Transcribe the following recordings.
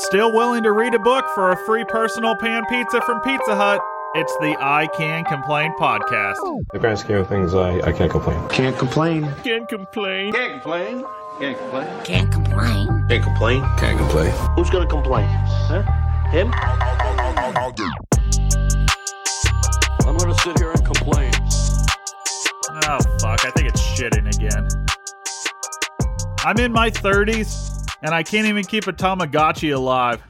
Still willing to read a book for a free personal pan pizza from Pizza Hut? It's the I Can Complain podcast. The grand scheme of things, I, I can't complain. Can't complain. Can't complain. Can't complain. Can't complain. Can't complain. Can't complain. Can't complain. Who's gonna complain? Huh? Him? I'll do. I'm gonna sit here and complain. Oh, fuck. I think it's shitting again. I'm in my 30s, and I can't even keep a Tamagotchi alive.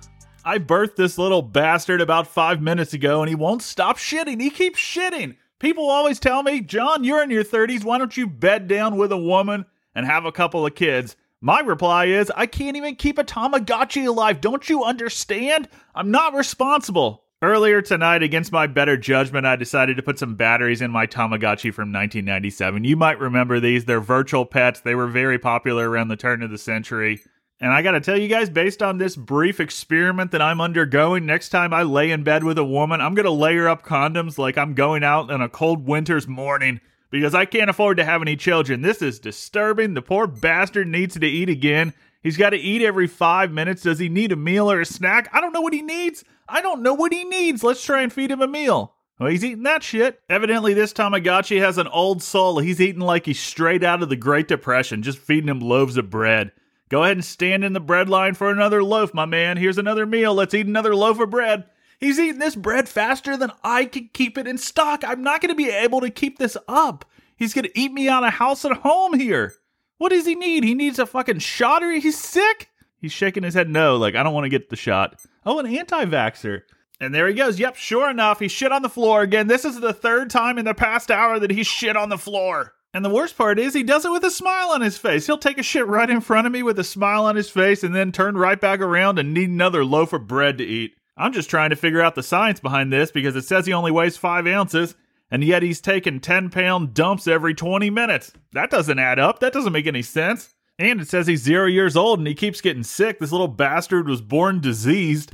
I birthed this little bastard about five minutes ago, and he won't stop shitting. He keeps shitting. People always tell me, John, you're in your 30s. Why don't you bed down with a woman and have a couple of kids? My reply is, I can't even keep a Tamagotchi alive. Don't you understand? I'm not responsible. Earlier tonight, against my better judgment, I decided to put some batteries in my Tamagotchi from 1997. You might remember these. They're virtual pets. They were very popular around the turn of the century. And I gotta tell you guys, based on this brief experiment that I'm undergoing, next time I lay in bed with a woman, I'm gonna layer up condoms like I'm going out on a cold winter's morning because I can't afford to have any children. This is disturbing. The poor bastard needs to eat again. He's got to eat every five minutes. Does he need a meal or a snack? I don't know what he needs. I don't know what he needs. Let's try and feed him a meal. Well, he's eating that shit. Evidently, this Tamagotchi has an old soul. He's eating like he's straight out of the Great Depression, just feeding him loaves of bread. Go ahead and stand in the bread line for another loaf, my man. Here's another meal. Let's eat another loaf of bread. He's eating this bread faster than I can keep it in stock. I'm not going to be able to keep this up. He's going to eat me out of house and home here. What does he need? He needs a fucking shot or he's sick? He's shaking his head no, like, I don't want to get the shot. Oh, an anti vaxxer. And there he goes. Yep, sure enough, he shit on the floor again. This is the third time in the past hour that he shit on the floor. And the worst part is he does it with a smile on his face. He'll take a shit right in front of me with a smile on his face and then turn right back around and need another loaf of bread to eat. I'm just trying to figure out the science behind this because it says he only weighs five ounces, and yet he's taking 10 pound dumps every 20 minutes. That doesn't add up. That doesn't make any sense. And it says he's zero years old and he keeps getting sick. This little bastard was born diseased.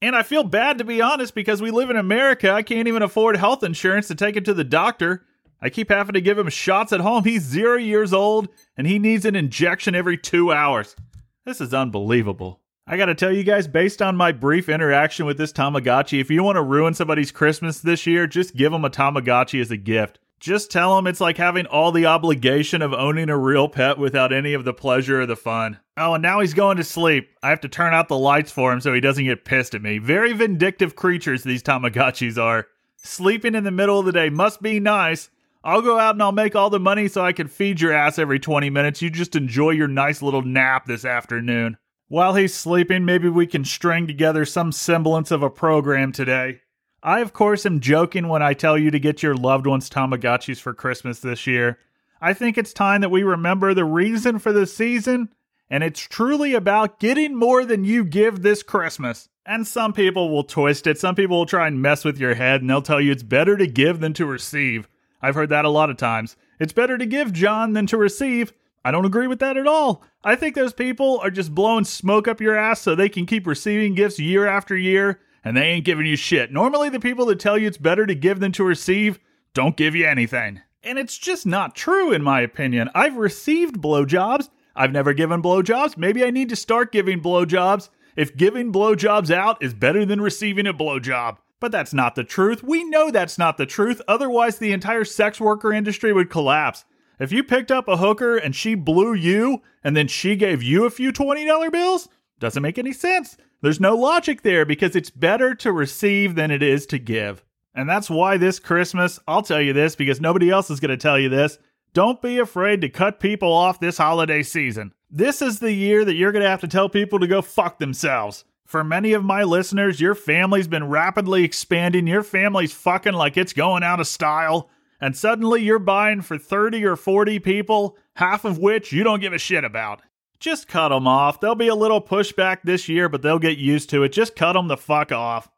And I feel bad to be honest because we live in America. I can't even afford health insurance to take him to the doctor. I keep having to give him shots at home. He's zero years old and he needs an injection every two hours. This is unbelievable. I gotta tell you guys, based on my brief interaction with this Tamagotchi, if you want to ruin somebody's Christmas this year, just give them a Tamagotchi as a gift. Just tell them it's like having all the obligation of owning a real pet without any of the pleasure or the fun. Oh, and now he's going to sleep. I have to turn out the lights for him so he doesn't get pissed at me. Very vindictive creatures these Tamagotchis are. Sleeping in the middle of the day must be nice. I'll go out and I'll make all the money so I can feed your ass every 20 minutes. You just enjoy your nice little nap this afternoon. While he's sleeping, maybe we can string together some semblance of a program today. I, of course, am joking when I tell you to get your loved ones Tamagotchis for Christmas this year. I think it's time that we remember the reason for the season, and it's truly about getting more than you give this Christmas. And some people will twist it, some people will try and mess with your head, and they'll tell you it's better to give than to receive. I've heard that a lot of times. It's better to give, John, than to receive. I don't agree with that at all. I think those people are just blowing smoke up your ass so they can keep receiving gifts year after year, and they ain't giving you shit. Normally, the people that tell you it's better to give than to receive don't give you anything. And it's just not true, in my opinion. I've received blowjobs. I've never given blowjobs. Maybe I need to start giving blowjobs if giving blowjobs out is better than receiving a blowjob. But that's not the truth. We know that's not the truth. Otherwise, the entire sex worker industry would collapse. If you picked up a hooker and she blew you and then she gave you a few $20 bills, doesn't make any sense. There's no logic there because it's better to receive than it is to give. And that's why this Christmas, I'll tell you this because nobody else is going to tell you this. Don't be afraid to cut people off this holiday season. This is the year that you're going to have to tell people to go fuck themselves. For many of my listeners, your family's been rapidly expanding. Your family's fucking like it's going out of style and suddenly you're buying for 30 or 40 people, half of which you don't give a shit about. Just cut them off. There'll be a little pushback this year, but they'll get used to it. Just cut them the fuck off.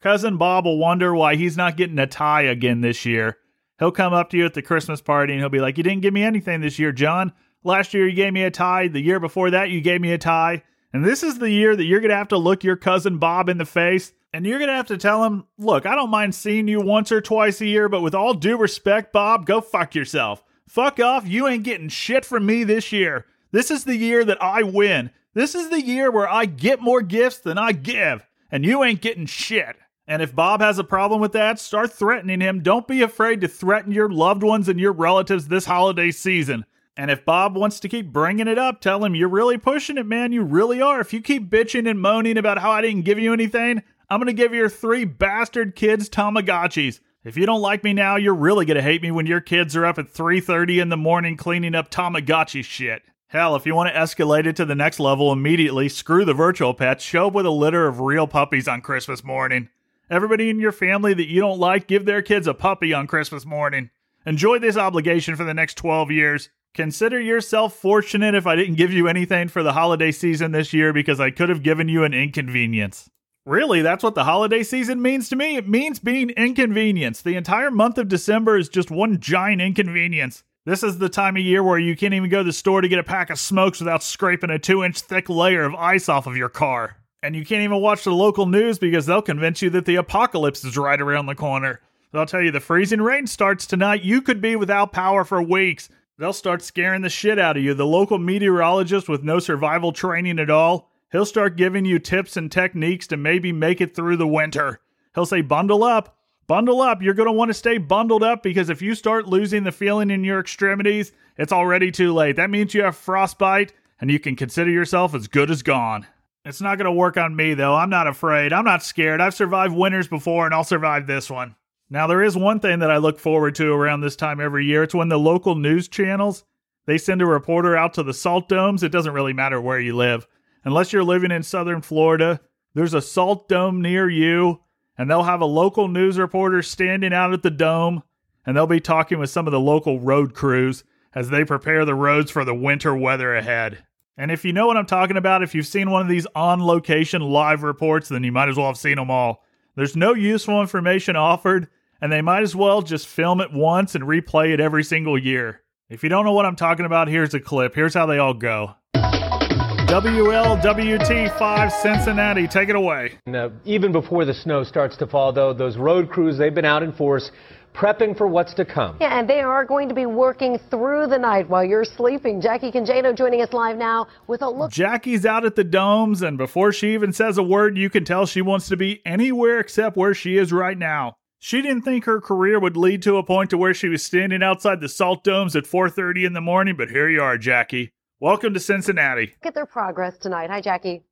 Cousin Bob will wonder why he's not getting a tie again this year. He'll come up to you at the Christmas party and he'll be like, You didn't give me anything this year, John. Last year you gave me a tie. The year before that you gave me a tie. And this is the year that you're going to have to look your cousin Bob in the face and you're going to have to tell him, look, I don't mind seeing you once or twice a year, but with all due respect, Bob, go fuck yourself. Fuck off. You ain't getting shit from me this year. This is the year that I win. This is the year where I get more gifts than I give, and you ain't getting shit. And if Bob has a problem with that, start threatening him. Don't be afraid to threaten your loved ones and your relatives this holiday season. And if Bob wants to keep bringing it up, tell him you're really pushing it, man. You really are. If you keep bitching and moaning about how I didn't give you anything, I'm going to give your three bastard kids Tamagotchis. If you don't like me now, you're really going to hate me when your kids are up at 3:30 in the morning cleaning up Tamagotchi shit. Hell, if you want to escalate it to the next level immediately, screw the virtual pets, show up with a litter of real puppies on Christmas morning. Everybody in your family that you don't like, give their kids a puppy on Christmas morning. Enjoy this obligation for the next 12 years. Consider yourself fortunate if I didn't give you anything for the holiday season this year because I could have given you an inconvenience. Really, that's what the holiday season means to me. It means being inconvenienced. The entire month of December is just one giant inconvenience. This is the time of year where you can't even go to the store to get a pack of smokes without scraping a two inch thick layer of ice off of your car. And you can't even watch the local news because they'll convince you that the apocalypse is right around the corner. They'll tell you the freezing rain starts tonight. You could be without power for weeks. They'll start scaring the shit out of you. The local meteorologist with no survival training at all, he'll start giving you tips and techniques to maybe make it through the winter. He'll say, bundle up, bundle up. You're going to want to stay bundled up because if you start losing the feeling in your extremities, it's already too late. That means you have frostbite and you can consider yourself as good as gone. It's not going to work on me, though. I'm not afraid. I'm not scared. I've survived winters before and I'll survive this one. Now, there is one thing that I look forward to around this time every year. It's when the local news channels they send a reporter out to the salt domes. It doesn't really matter where you live. Unless you're living in southern Florida, there's a salt dome near you, and they'll have a local news reporter standing out at the dome, and they'll be talking with some of the local road crews as they prepare the roads for the winter weather ahead. And if you know what I'm talking about, if you've seen one of these on location live reports, then you might as well have seen them all. There's no useful information offered, and they might as well just film it once and replay it every single year. If you don't know what I'm talking about, here's a clip. Here's how they all go. WLWT 5 Cincinnati, take it away. And, uh, even before the snow starts to fall, though, those road crews, they've been out in force prepping for what's to come. Yeah, and they are going to be working through the night while you're sleeping. Jackie Congedo joining us live now with a look. Jackie's out at the domes, and before she even says a word, you can tell she wants to be anywhere except where she is right now. She didn't think her career would lead to a point to where she was standing outside the salt domes at 4:30 in the morning, but here you are, Jackie. Welcome to Cincinnati. Look at their progress tonight. Hi, Jackie.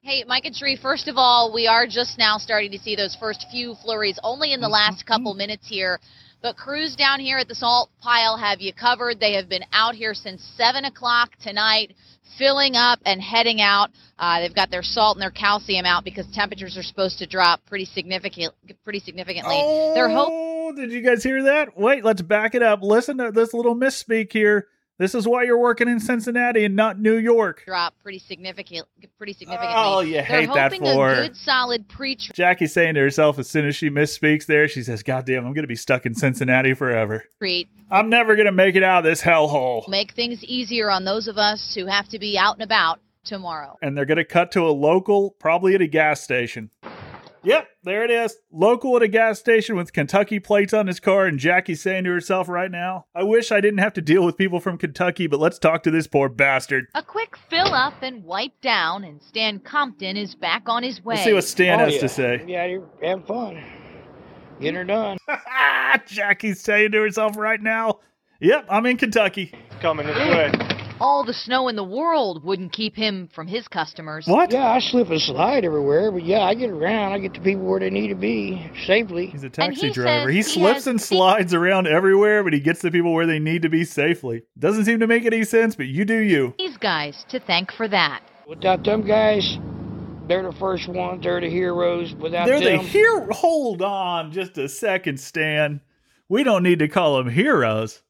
Hey, Mike and Sheree, first of all, we are just now starting to see those first few flurries only in the mm-hmm. last couple mm-hmm. minutes here. But crews down here at the salt pile have you covered. They have been out here since 7 o'clock tonight, filling up and heading out. Uh, they've got their salt and their calcium out because temperatures are supposed to drop pretty significant, pretty significantly. They're hoping. Oh, did you guys hear that? Wait, let's back it up. Listen to this little misspeak here. This is why you're working in Cincinnati and not New York. drop pretty significant, pretty significantly. Oh, you They're hate that hoping for a good, solid pre-trip Jackie's saying to herself as soon as she misspeaks there, she says, God damn, I'm going to be stuck in Cincinnati forever. I'm never going to make it out of this hellhole. make things easier on those of us who have to be out and about tomorrow. And they're going to cut to a local, probably at a gas station. Yep, there it is. Local at a gas station with Kentucky plates on his car, and Jackie's saying to herself right now, I wish I didn't have to deal with people from Kentucky, but let's talk to this poor bastard. A quick fill up and wipe down, and Stan Compton is back on his way. Let's see what Stan Oh, has yeah. to say. Yeah, you're having fun. Get her done. Jackie's saying to herself right now, Yep, I'm in Kentucky. Coming this way. All the snow in the world wouldn't keep him from his customers. What? Yeah, I slip and slide everywhere, but yeah, I get around. I get the people where they need to be safely. He's a taxi he driver. He he slips has and big- slides around everywhere, but he gets the people where they need to be safely. Doesn't seem to make any sense, but you do you. These guys to thank for that. Without them guys, they're the first ones. They're the heroes. Without They're the them, hero. Hold on just a second, Stan. We don't need to call them heroes.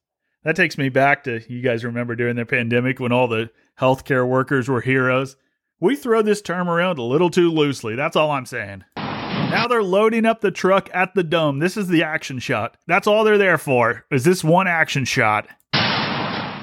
That takes me back to you guys remember during the pandemic when all the healthcare workers were heroes. We throw this term around a little too loosely. That's all I'm saying. Now they're loading up the truck at the dome. This is the action shot. That's all they're there for. Is this one action shot?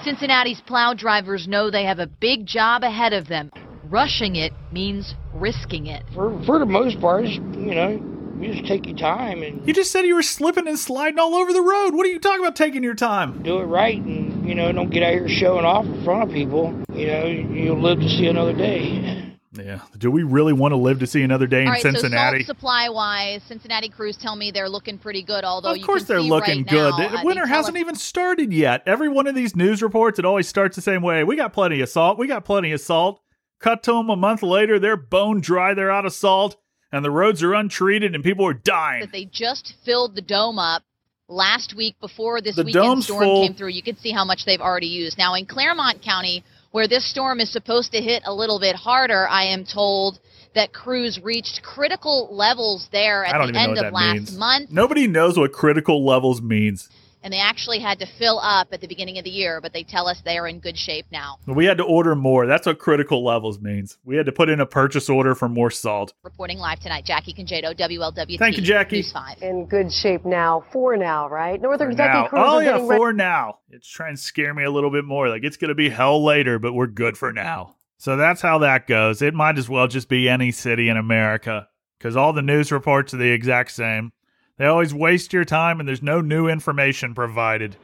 Cincinnati's plow drivers know they have a big job ahead of them. Rushing it means risking it. for for the most part, you know, you just take your time and You just said you were slipping and sliding all over the road. What are you talking about taking your time? do it right, and you know, don't get out here showing off in front of people. You know, you'll live to see another day. Yeah. Do we really want to live to see another day in All right, Cincinnati? so supply wise, Cincinnati crews tell me they're looking pretty good. Although of you course can they're see looking right good. now, the winter hasn't us- even started yet. Every one of these news reports, it always starts the same way. We got plenty of salt. We got plenty of salt. Cut to them a month later, they're bone dry. They're out of salt, and the roads are untreated, and people are dying. that they just filled the dome up last week before this The weekend storm full. came through. You can see how much they've already used. Now in Clermont County, where this storm is supposed to hit a little bit harder, I am told that crews reached critical levels there at the end of last means. month. Nobody knows what critical levels means. And they actually had to fill up at the beginning of the year, but they tell us they are in good shape now. We had to order more. That's what critical levels means. We had to put in a purchase order for more salt. Reporting live tonight, Jackie Congedo, WLWT. Thank you, Jackie. News 5. In good shape now, for now, right? Northern For Kentucky now. crews Oh yeah, getting ready. now. It's trying to scare me a little bit more. Like it's gonna be hell later, but we're good for now. So that's how that goes. It might as well just be any city in America because all the news reports are the exact same. They always waste your time, and there's no new information provided.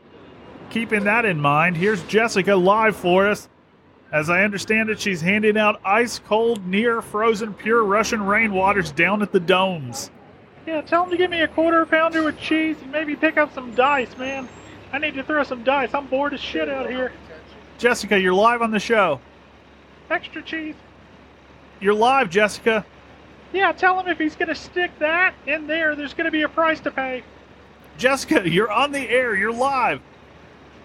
Keeping that in mind, here's Jessica live for us. As I understand it, she's handing out ice cold, near frozen, pure Russian rainwaters down at the domes. Yeah, tell them to give me a quarter pounder with cheese and maybe pick up some dice, man. I need to throw some dice. I'm bored as shit out here. Jessica, you're live on the show. Extra cheese. You're live, Jessica. Yeah, tell him if he's gonna stick that in there, there's gonna be a price to pay. Jessica, you're on the air. You're live.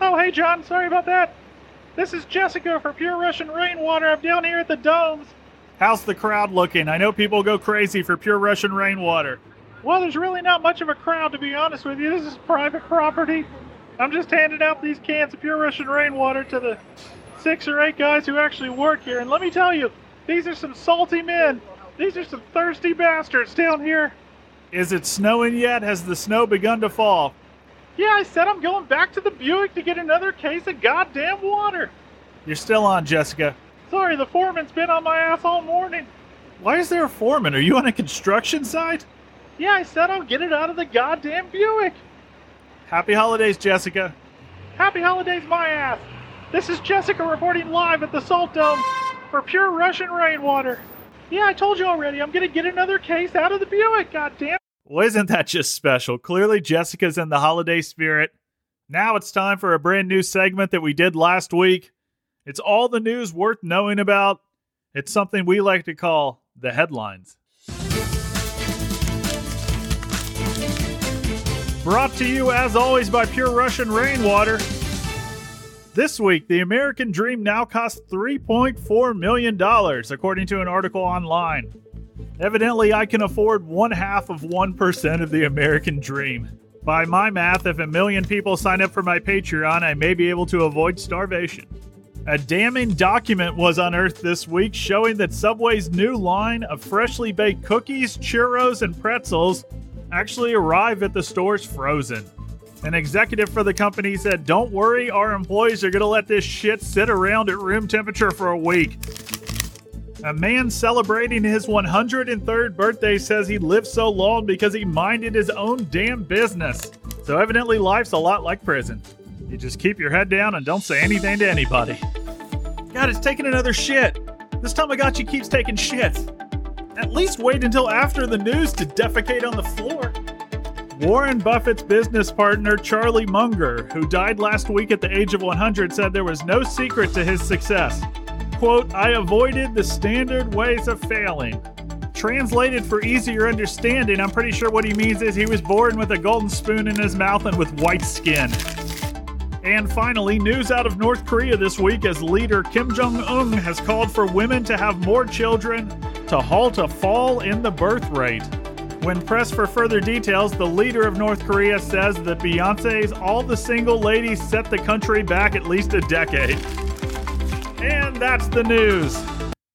Oh, hey, John, sorry about that. This is Jessica for Pure Russian Rainwater. I'm down here at the domes. How's the crowd looking? I know people go crazy for pure Russian rainwater. Well, there's really not much of a crowd, to be honest with you. This is private property. I'm just handing out these cans of Pure Russian Rainwater to the six or eight guys who actually work here. And let me tell you, these are some salty men. These are some thirsty bastards down here. Is it snowing yet? Has the snow begun to fall? Yeah, I said I'm going back to the Buick to get another case of goddamn water. You're still on, Jessica. Sorry, the foreman's been on my ass all morning. Why is there a foreman? Are you on a construction site? Yeah, I said I'll get it out of the goddamn Buick. Happy holidays, Jessica. Happy holidays, my ass. This is Jessica reporting live at the Salt Dome for pure Russian rainwater. Yeah, I told you already. I'm gonna get another case out of the Buick. Goddamn. Well, isn't that just special? Clearly, Jessica's in the holiday spirit. Now it's time for a brand new segment that we did last week. It's all the news worth knowing about. It's something we like to call the headlines. Brought to you, as always, by Pure Russian Rainwater. This week, the American dream now costs $3.4 million, according to an article online. Evidently, I can afford one half of 1% of the American dream. By my math, if a million people sign up for my Patreon, I may be able to avoid starvation. A damning document was unearthed this week showing that Subway's new line of freshly baked cookies, churros, and pretzels actually arrive at the stores frozen. An executive for the company said, Don't worry, our employees are going to let this shit sit around at room temperature for a week. A man celebrating his 103rd birthday says he lived so long because he minded his own damn business. So evidently, life's a lot like prison. You just keep your head down and don't say anything to anybody. God, it's taking another shit. This Tamagotchi keeps taking shits. At least wait until after the news to defecate on the floor. Warren Buffett's business partner, Charlie Munger, who died last week at the age of 100, said there was no secret to his success. Quote, I avoided the standard ways of failing. Translated for easier understanding, I'm pretty sure what he means is he was born with a golden spoon in his mouth and with white skin. And finally, news out of North Korea this week as leader Kim Jong un has called for women to have more children to halt a fall in the birth rate. When pressed for further details, the leader of North Korea says that Beyonce's All the Single Ladies set the country back at least a decade. And that's the news.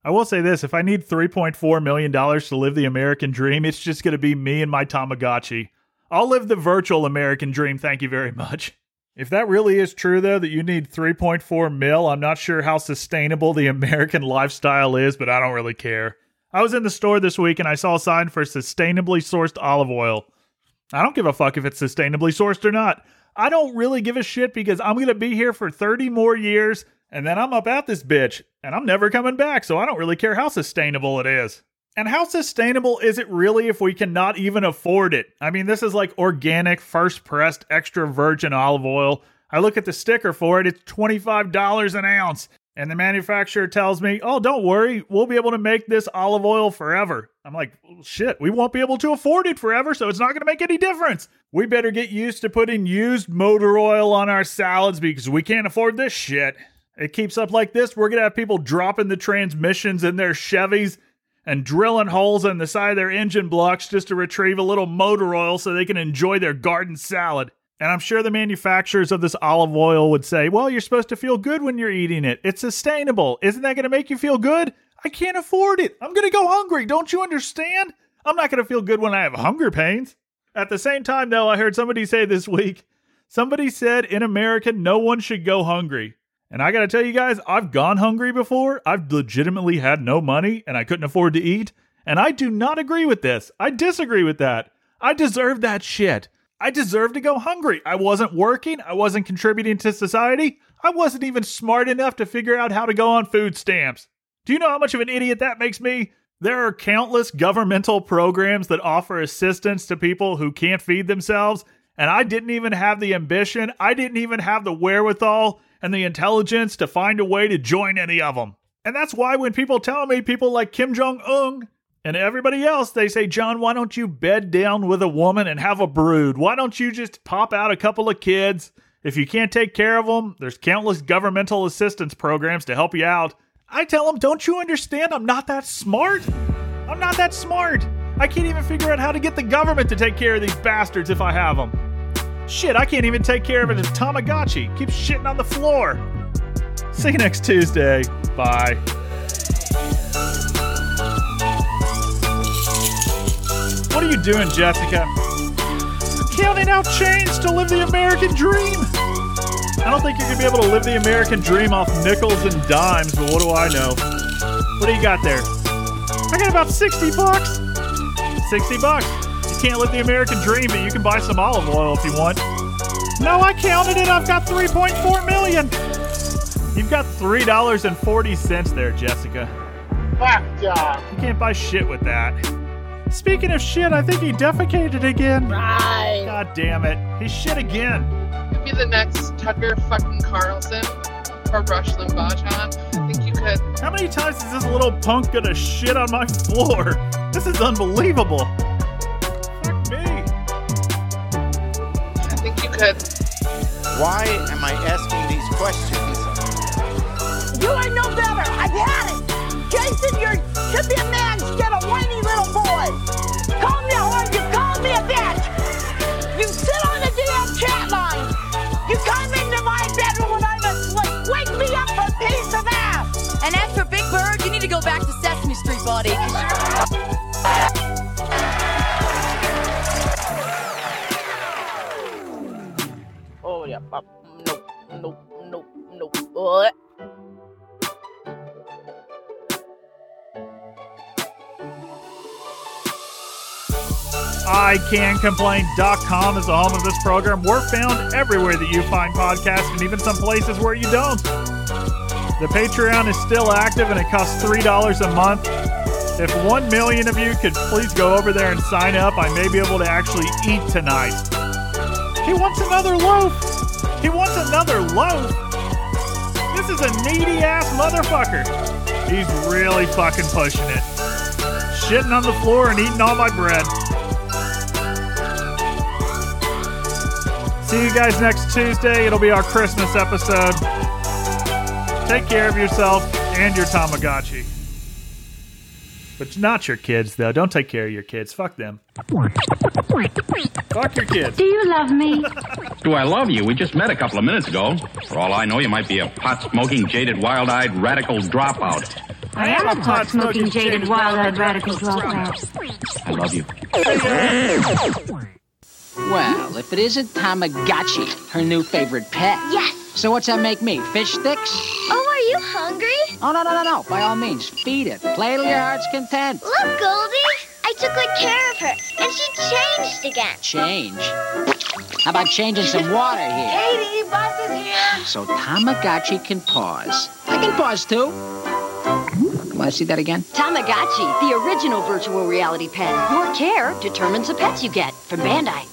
I will say this if I need $3.4 million to live the American dream, it's just going to be me and my Tamagotchi. I'll live the virtual American dream, thank you very much. If that really is true, though, that you need 3.4 mil, I'm not sure how sustainable the American lifestyle is, but I don't really care. I was in the store this week and I saw a sign for sustainably sourced olive oil. I don't give a fuck if it's sustainably sourced or not. I don't really give a shit because I'm going to be here for 30 more years. and then I'm up at this bitch, and I'm never coming back, so I don't really care how sustainable it is. And how sustainable is it really if we cannot even afford it? I mean, this is like organic, first pressed, extra virgin olive oil. I look at the sticker for it, it's $25 an ounce. And the manufacturer tells me, oh, don't worry, we'll be able to make this olive oil forever. I'm like, shit, we won't be able to afford it forever, so it's not going to make any difference. We better get used to putting used motor oil on our salads because we can't afford this shit. It keeps up like this, we're going to have people dropping the transmissions in their Chevys and drilling holes in the side of their engine blocks just to retrieve a little motor oil so they can enjoy their garden salad. And I'm sure the manufacturers of this olive oil would say, well, you're supposed to feel good when you're eating it. It's sustainable. Isn't that going to make you feel good? I can't afford it. I'm going to go hungry. Don't you understand? I'm not going to feel good when I have hunger pains. At the same time, though, I heard somebody say this week somebody said in America, no one should go hungry. And I got to tell you guys, I've gone hungry before. I've legitimately had no money and I couldn't afford to eat. And I do not agree with this. I disagree with that. I deserve that shit. I deserve to go hungry. I wasn't working. I wasn't contributing to society. I wasn't even smart enough to figure out how to go on food stamps. Do you know how much of an idiot that makes me? There are countless governmental programs that offer assistance to people who can't feed themselves, and I didn't even have the ambition, I didn't even have the wherewithal and the intelligence to find a way to join any of them. And that's why when people tell me, people like Kim Jong un and everybody else, they say, John, why don't you bed down with a woman and have a brood? Why don't you just pop out a couple of kids? If you can't take care of them, there's countless governmental assistance programs to help you out. I tell them, don't you understand? I'm not that smart. I'm not that smart. I can't even figure out how to get the government to take care of these bastards if I have them. Shit, I can't even take care of it as Tamagotchi. Keeps shitting on the floor. See you next Tuesday. Bye. You doing, Jessica? Counting out chains to live the American dream. I don't think you're gonna be able to live the American dream off nickels and dimes, but what do I know? What do you got there? I got about 60 bucks. 60 bucks. You can't live the American dream, but you can buy some olive oil if you want. No, I counted it. I've got 3.4 million. You've got $3.40 there, Jessica. Fuck job. You can't buy shit with that. Speaking of shit, I think he defecated again. Right. God damn it. He shit again. Could be the next Tucker fucking Carlson or Rush Limbaugh, John. I think you could. How many times is this little punk gonna shit on my floor? This is unbelievable. Fuck me. I think you could. Why am I asking these questions? You are no better. I've had it. Jason, you should be a man And as for Big Bird, you need to go back to Sesame Street, buddy. 'cause you're- Oh yeah. Nope. Nope. Nope. Nope. What? ICanComplain.com is the home of this program. We're found everywhere that you find podcasts and even some places where you don't. The Patreon is still active and it costs $3 a month. If 1 million of you could please go over there and sign up, I may be able to actually eat tonight. He wants another loaf. He wants another loaf. This is a needy ass motherfucker. He's really fucking pushing it. Shitting on the floor and eating all my bread. See you guys next Tuesday. It'll be our Christmas episode. Take care of yourself and your Tamagotchi. But not your kids, though. Don't take care of your kids. Fuck them. Fuck your kids. Do you love me? Do I love you? We just met a couple of minutes ago. For all I know, you might be a pot smoking, jaded, wild eyed radical dropout. I am a pot smoking, jaded, wild eyed radical dropout. I love you. Well, if it isn't Tamagotchi, her new favorite pet. Yes. So what's that make me? Fish sticks? Oh, are hungry? Oh, no, no, no, no. By all means, feed it. Play till your heart's content. Look, Goldie. I I took good care of her, and she changed again. Change. How about changing some water here? Katie, bus is here. So Tamagotchi can pause. I can pause too. Want to see that again? Tamagotchi, the original virtual reality pet. Your care determines the pets you get from Bandai.